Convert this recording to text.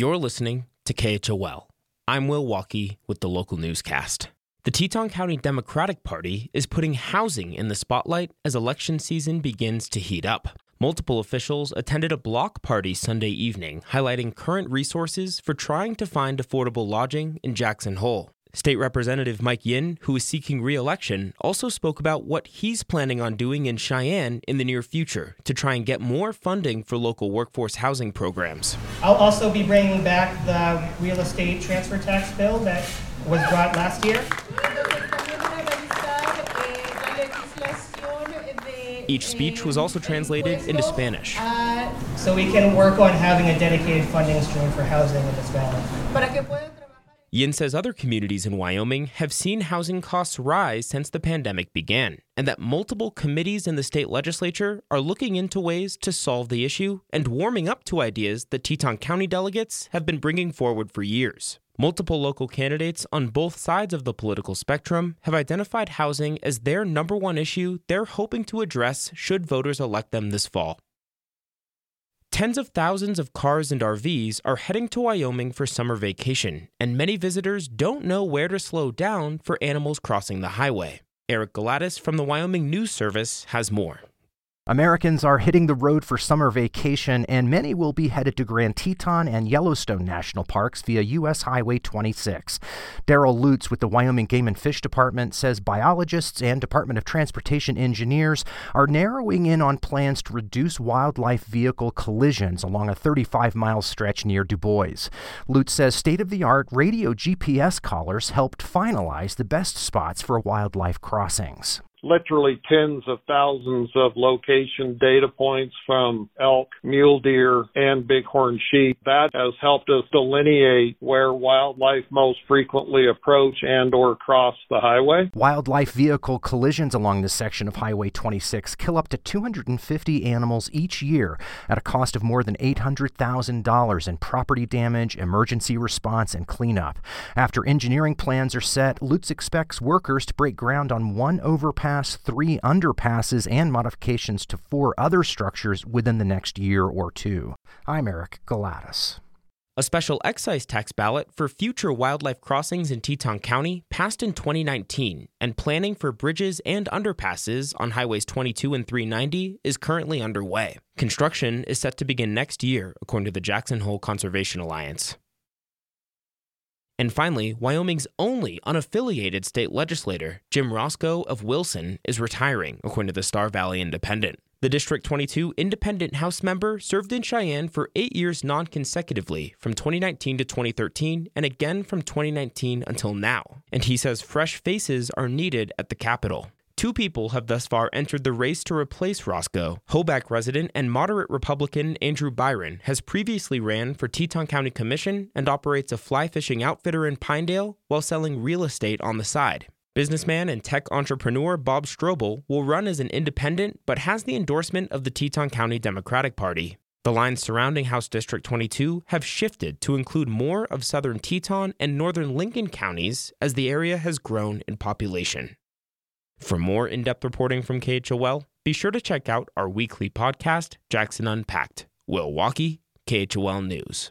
You're listening to KHOL. I'm Will Walkey with the local newscast. The Teton County Democratic Party is putting housing in the spotlight as election season begins to heat up. Multiple officials attended a block party Sunday evening highlighting current resources for trying to find affordable lodging in Jackson Hole. State Representative Mike Yin, who is seeking re election, also spoke about what he's planning on doing in Cheyenne in the near future to try and get more funding for local workforce housing programs. I'll also be bringing back the real estate transfer tax bill that was brought last year. Each speech was also translated into Spanish. So we can work on having a dedicated funding stream for housing in this valley. Yin says other communities in Wyoming have seen housing costs rise since the pandemic began, and that multiple committees in the state legislature are looking into ways to solve the issue and warming up to ideas that Teton County delegates have been bringing forward for years. Multiple local candidates on both sides of the political spectrum have identified housing as their number one issue they're hoping to address should voters elect them this fall. Tens of thousands of cars and RVs are heading to Wyoming for summer vacation, and many visitors don't know where to slow down for animals crossing the highway. Eric Galatas from the Wyoming News Service has more. Americans are hitting the road for summer vacation, and many will be headed to Grand Teton and Yellowstone National Parks via U.S. Highway 26. Daryl Lutz with the Wyoming Game and Fish Department says biologists and Department of Transportation engineers are narrowing in on plans to reduce wildlife vehicle collisions along a 35 mile stretch near Dubois. Lutz says state of the art radio GPS collars helped finalize the best spots for wildlife crossings literally tens of thousands of location data points from elk, mule deer, and bighorn sheep. That has helped us delineate where wildlife most frequently approach and or cross the highway. Wildlife vehicle collisions along this section of Highway 26 kill up to 250 animals each year at a cost of more than $800,000 in property damage, emergency response, and cleanup. After engineering plans are set, Lutz expects workers to break ground on one overpass three underpasses, and modifications to four other structures within the next year or two. I'm Eric Galatas. A special excise tax ballot for future wildlife crossings in Teton County passed in 2019, and planning for bridges and underpasses on Highways 22 and 390 is currently underway. Construction is set to begin next year, according to the Jackson Hole Conservation Alliance. And finally, Wyoming's only unaffiliated state legislator, Jim Roscoe of Wilson, is retiring, according to the Star Valley Independent. The District 22 independent House member served in Cheyenne for eight years non consecutively from 2019 to 2013 and again from 2019 until now. And he says fresh faces are needed at the Capitol. Two people have thus far entered the race to replace Roscoe. Hoback resident and moderate Republican Andrew Byron has previously ran for Teton County Commission and operates a fly fishing outfitter in Pinedale while selling real estate on the side. Businessman and tech entrepreneur Bob Strobel will run as an independent but has the endorsement of the Teton County Democratic Party. The lines surrounding House District 22 have shifted to include more of southern Teton and northern Lincoln counties as the area has grown in population. For more in depth reporting from KHOL, be sure to check out our weekly podcast, Jackson Unpacked. Will Walkey, KHOL News.